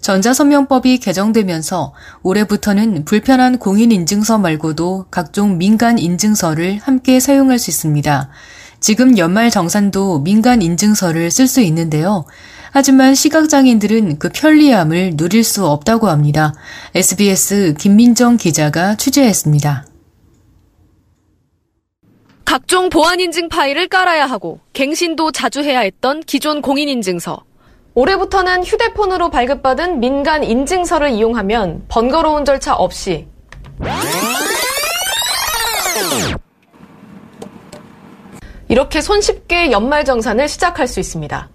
전자선명법이 개정되면서 올해부터는 불편한 공인인증서 말고도 각종 민간 인증서를 함께 사용할 수 있습니다. 지금 연말 정산도 민간 인증서를 쓸 수 있는데요. 하지만 시각장애인들은 그 편리함을 누릴 수 없다고 합니다. SBS 김민정 기자가 취재했습니다. 각종 보안인증 파일을 깔아야 하고 갱신도 자주 해야 했던 기존 공인인증서. 올해부터는 휴대폰으로 발급받은 민간 인증서를 이용하면 번거로운 절차 없이 이렇게 손쉽게 연말정산을 시작할 수 있습니다.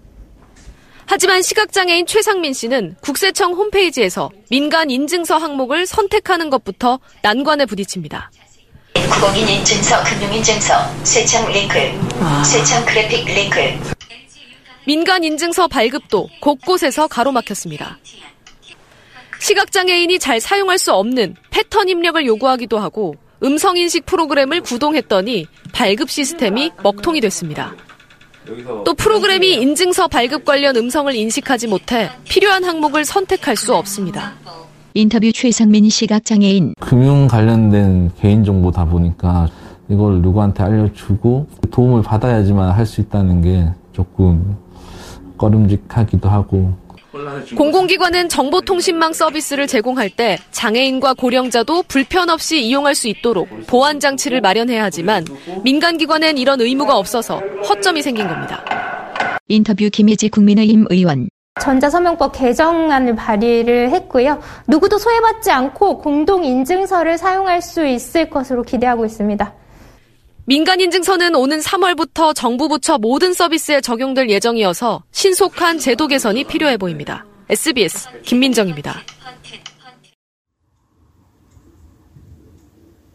하지만 시각장애인 최상민 씨는 국세청 홈페이지에서 민간 인증서 항목을 선택하는 것부터 난관에 부딪힙니다. 구공인 인증서, 금융 인증서, 세창 링크, 세창 그래픽 링크, 민간 인증서 발급도 곳곳에서 가로막혔습니다. 시각장애인이 잘 사용할 수 없는 패턴 입력을 요구하기도 하고 음성인식 프로그램을 구동했더니 발급 시스템이 먹통이 됐습니다. 또 프로그램이 인증서 발급 관련 음성을 인식하지 못해 필요한 항목을 선택할 수 없습니다. 인터뷰 최상민 시각장애인 금융 관련된 개인정보 다 보니까 이걸 누구한테 알려주고 도움을 받아야지만 할 수 있다는 게 조금 꺼름직하기도 하고 공공기관은 정보통신망 서비스를 제공할 때 장애인과 고령자도 불편 없이 이용할 수 있도록 보안 장치를 마련해야 하지만 민간기관엔 이런 의무가 없어서 허점이 생긴 겁니다. 인터뷰 김혜지 국민의힘 의원 전자서명법 개정안을 발의를 했고요. 누구도 소외받지 않고 공동 인증서를 사용할 수 있을 것으로 기대하고 있습니다. 민간인증서는 오는 3월부터 정부 부처 모든 서비스에 적용될 예정이어서 신속한 제도 개선이 필요해 보입니다. SBS 김민정입니다.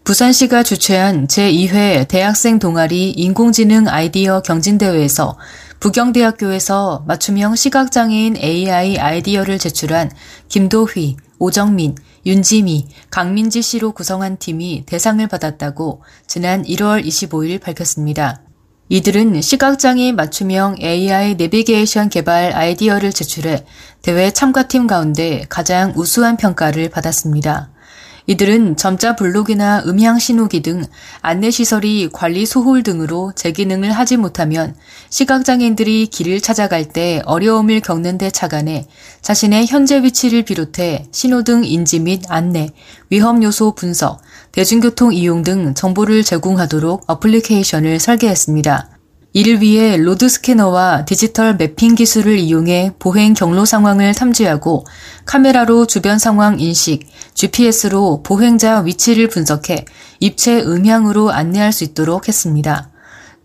부산시가 주최한 제2회 대학생 동아리 인공지능 아이디어 경진대회에서 부경대학교에서 맞춤형 시각장애인 AI 아이디어를 제출한 김도휘, 오정민, 윤지미, 강민지 씨로 구성한 팀이 대상을 받았다고 지난 1월 25일 밝혔습니다. 이들은 시각장애인 맞춤형 AI 내비게이션 개발 아이디어를 제출해 대회 참가팀 가운데 가장 우수한 평가를 받았습니다. 이들은 점자 블록이나 음향 신호기 등 안내시설이 관리 소홀 등으로 재기능을 하지 못하면 시각장애인들이 길을 찾아갈 때 어려움을 겪는 데 착안해 자신의 현재 위치를 비롯해 신호등 인지 및 안내, 위험 요소 분석, 대중교통 이용 등 정보를 제공하도록 어플리케이션을 설계했습니다. 이를 위해 로드 스캐너와 디지털 매핑 기술을 이용해 보행 경로 상황을 탐지하고 카메라로 주변 상황 인식, GPS로 보행자 위치를 분석해 입체 음향으로 안내할 수 있도록 했습니다.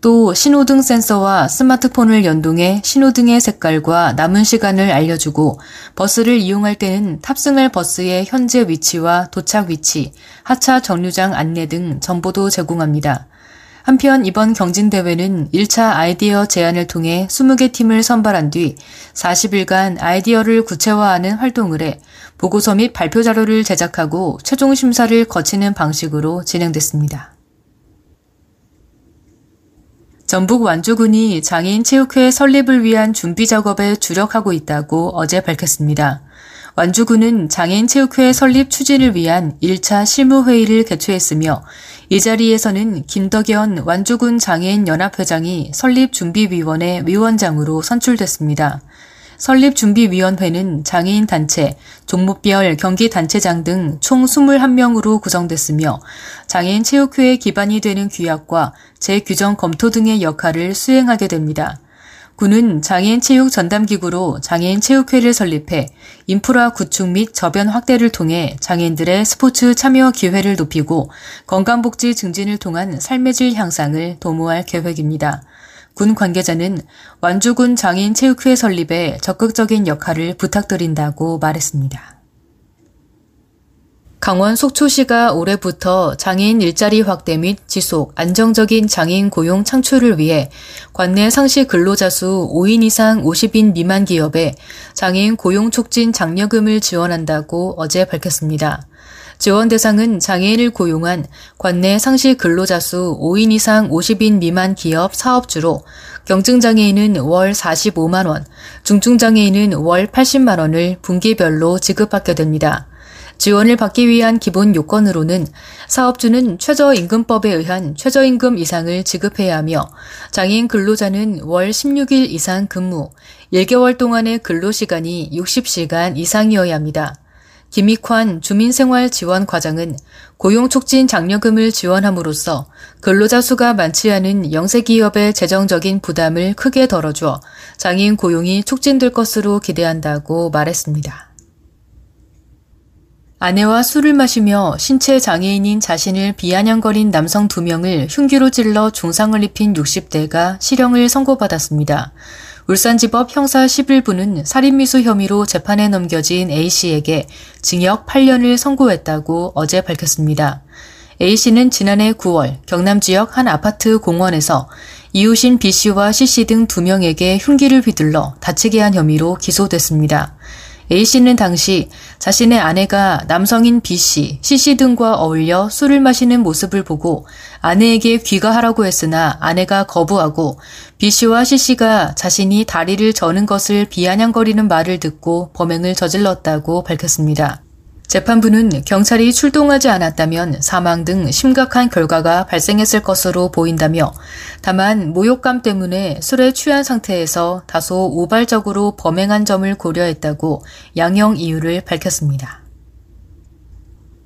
또 신호등 센서와 스마트폰을 연동해 신호등의 색깔과 남은 시간을 알려주고 버스를 이용할 때는 탑승할 버스의 현재 위치와 도착 위치, 하차 정류장 안내 등 정보도 제공합니다. 한편 이번 경진대회는 1차 아이디어 제안을 통해 20개 팀을 선발한 뒤 40일간 아이디어를 구체화하는 활동을 해 보고서 및 발표 자료를 제작하고 최종 심사를 거치는 방식으로 진행됐습니다. 전북 완주군이 장애인 체육회 설립을 위한 준비 작업에 주력하고 있다고 어제 밝혔습니다. 완주군은 장애인 체육회 설립 추진을 위한 1차 실무회의를 개최했으며 이 자리에서는 김덕연 완주군 장애인 연합회장이 설립준비위원회 위원장으로 선출됐습니다. 설립준비위원회는 장애인 단체, 종목별 경기단체장 등 총 21명으로 구성됐으며 장애인 체육회의 기반이 되는 규약과 재규정 검토 등의 역할을 수행하게 됩니다. 군은 장애인 체육 전담기구로 장애인 체육회를 설립해 인프라 구축 및 저변 확대를 통해 장애인들의 스포츠 참여 기회를 높이고 건강복지 증진을 통한 삶의 질 향상을 도모할 계획입니다. 군 관계자는 완주군 장애인 체육회 설립에 적극적인 역할을 부탁드린다고 말했습니다. 강원 속초시가 올해부터 장애인 일자리 확대 및 지속, 안정적인 장애인 고용 창출을 위해 관내 상시 근로자 수 5인 이상 50인 미만 기업에 장애인 고용 촉진 장려금을 지원한다고 어제 밝혔습니다. 지원 대상은 장애인을 고용한 관내 상시 근로자 수 5인 이상 50인 미만 기업 사업주로 경증장애인은 월 45만원, 중증장애인은 월 80만원을 분기별로 지급받게 됩니다. 지원을 받기 위한 기본 요건으로는 사업주는 최저임금법에 의한 최저임금 이상을 지급해야 하며 장애인 근로자는 월 16일 이상 근무, 1개월 동안의 근로시간이 60시간 이상이어야 합니다. 김익환 주민생활지원과장은 고용촉진 장려금을 지원함으로써 근로자 수가 많지 않은 영세기업의 재정적인 부담을 크게 덜어줘 장애인 고용이 촉진될 것으로 기대한다고 말했습니다. 아내와 술을 마시며 신체 장애인인 자신을 비아냥거린 남성 두 명을 흉기로 찔러 중상을 입힌 60대가 실형을 선고받았습니다. 울산지법 형사 11부는 살인미수 혐의로 재판에 넘겨진 A씨에게 징역 8년을 선고했다고 어제 밝혔습니다. A씨는 지난해 9월 경남 지역 한 아파트 공원에서 이웃인 B씨와 C씨 등두 명에게 흉기를 휘둘러 다치게 한 혐의로 기소됐습니다. A씨는 당시 자신의 아내가 남성인 B씨, C씨 등과 어울려 술을 마시는 모습을 보고 아내에게 귀가하라고 했으나 아내가 거부하고 B씨와 C씨가 자신이 다리를 저는 것을 비아냥거리는 말을 듣고 범행을 저질렀다고 밝혔습니다. 재판부는 경찰이 출동하지 않았다면 사망 등 심각한 결과가 발생했을 것으로 보인다며 다만 모욕감 때문에 술에 취한 상태에서 다소 우발적으로 범행한 점을 고려했다고 양형 이유를 밝혔습니다.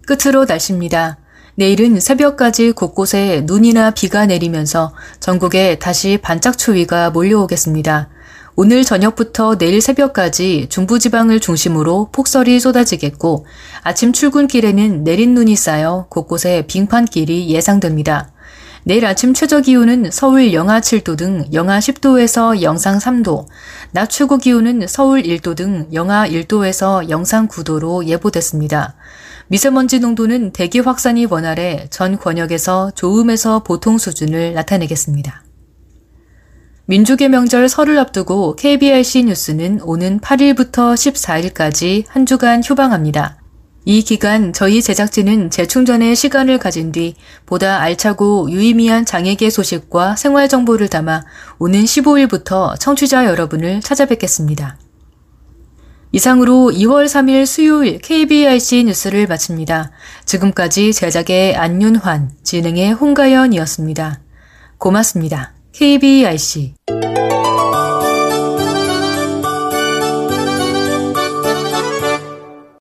끝으로 날씨입니다. 내일은 새벽까지 곳곳에 눈이나 비가 내리면서 전국에 다시 반짝 추위가 몰려오겠습니다. 오늘 저녁부터 내일 새벽까지 중부지방을 중심으로 폭설이 쏟아지겠고 아침 출근길에는 내린 눈이 쌓여 곳곳에 빙판길이 예상됩니다. 내일 아침 최저 기온은 서울 영하 7도 등 영하 10도에서 영상 3도, 낮 최고 기온은 서울 1도 등 영하 1도에서 영상 9도로 예보됐습니다. 미세먼지 농도는 대기 확산이 원활해 전 권역에서 좋음에서 보통 수준을 나타내겠습니다. 민족의 명절 설을 앞두고 KBRC 뉴스는 오는 8일부터 14일까지 한 주간 휴방합니다. 이 기간 저희 제작진은 재충전의 시간을 가진 뒤 보다 알차고 유의미한 장애계 소식과 생활 정보를 담아 오는 15일부터 청취자 여러분을 찾아뵙겠습니다. 이상으로 2월 3일 수요일 KBRC 뉴스를 마칩니다. 지금까지 제작의 안윤환, 진행의 홍가연이었습니다. 고맙습니다. KBRC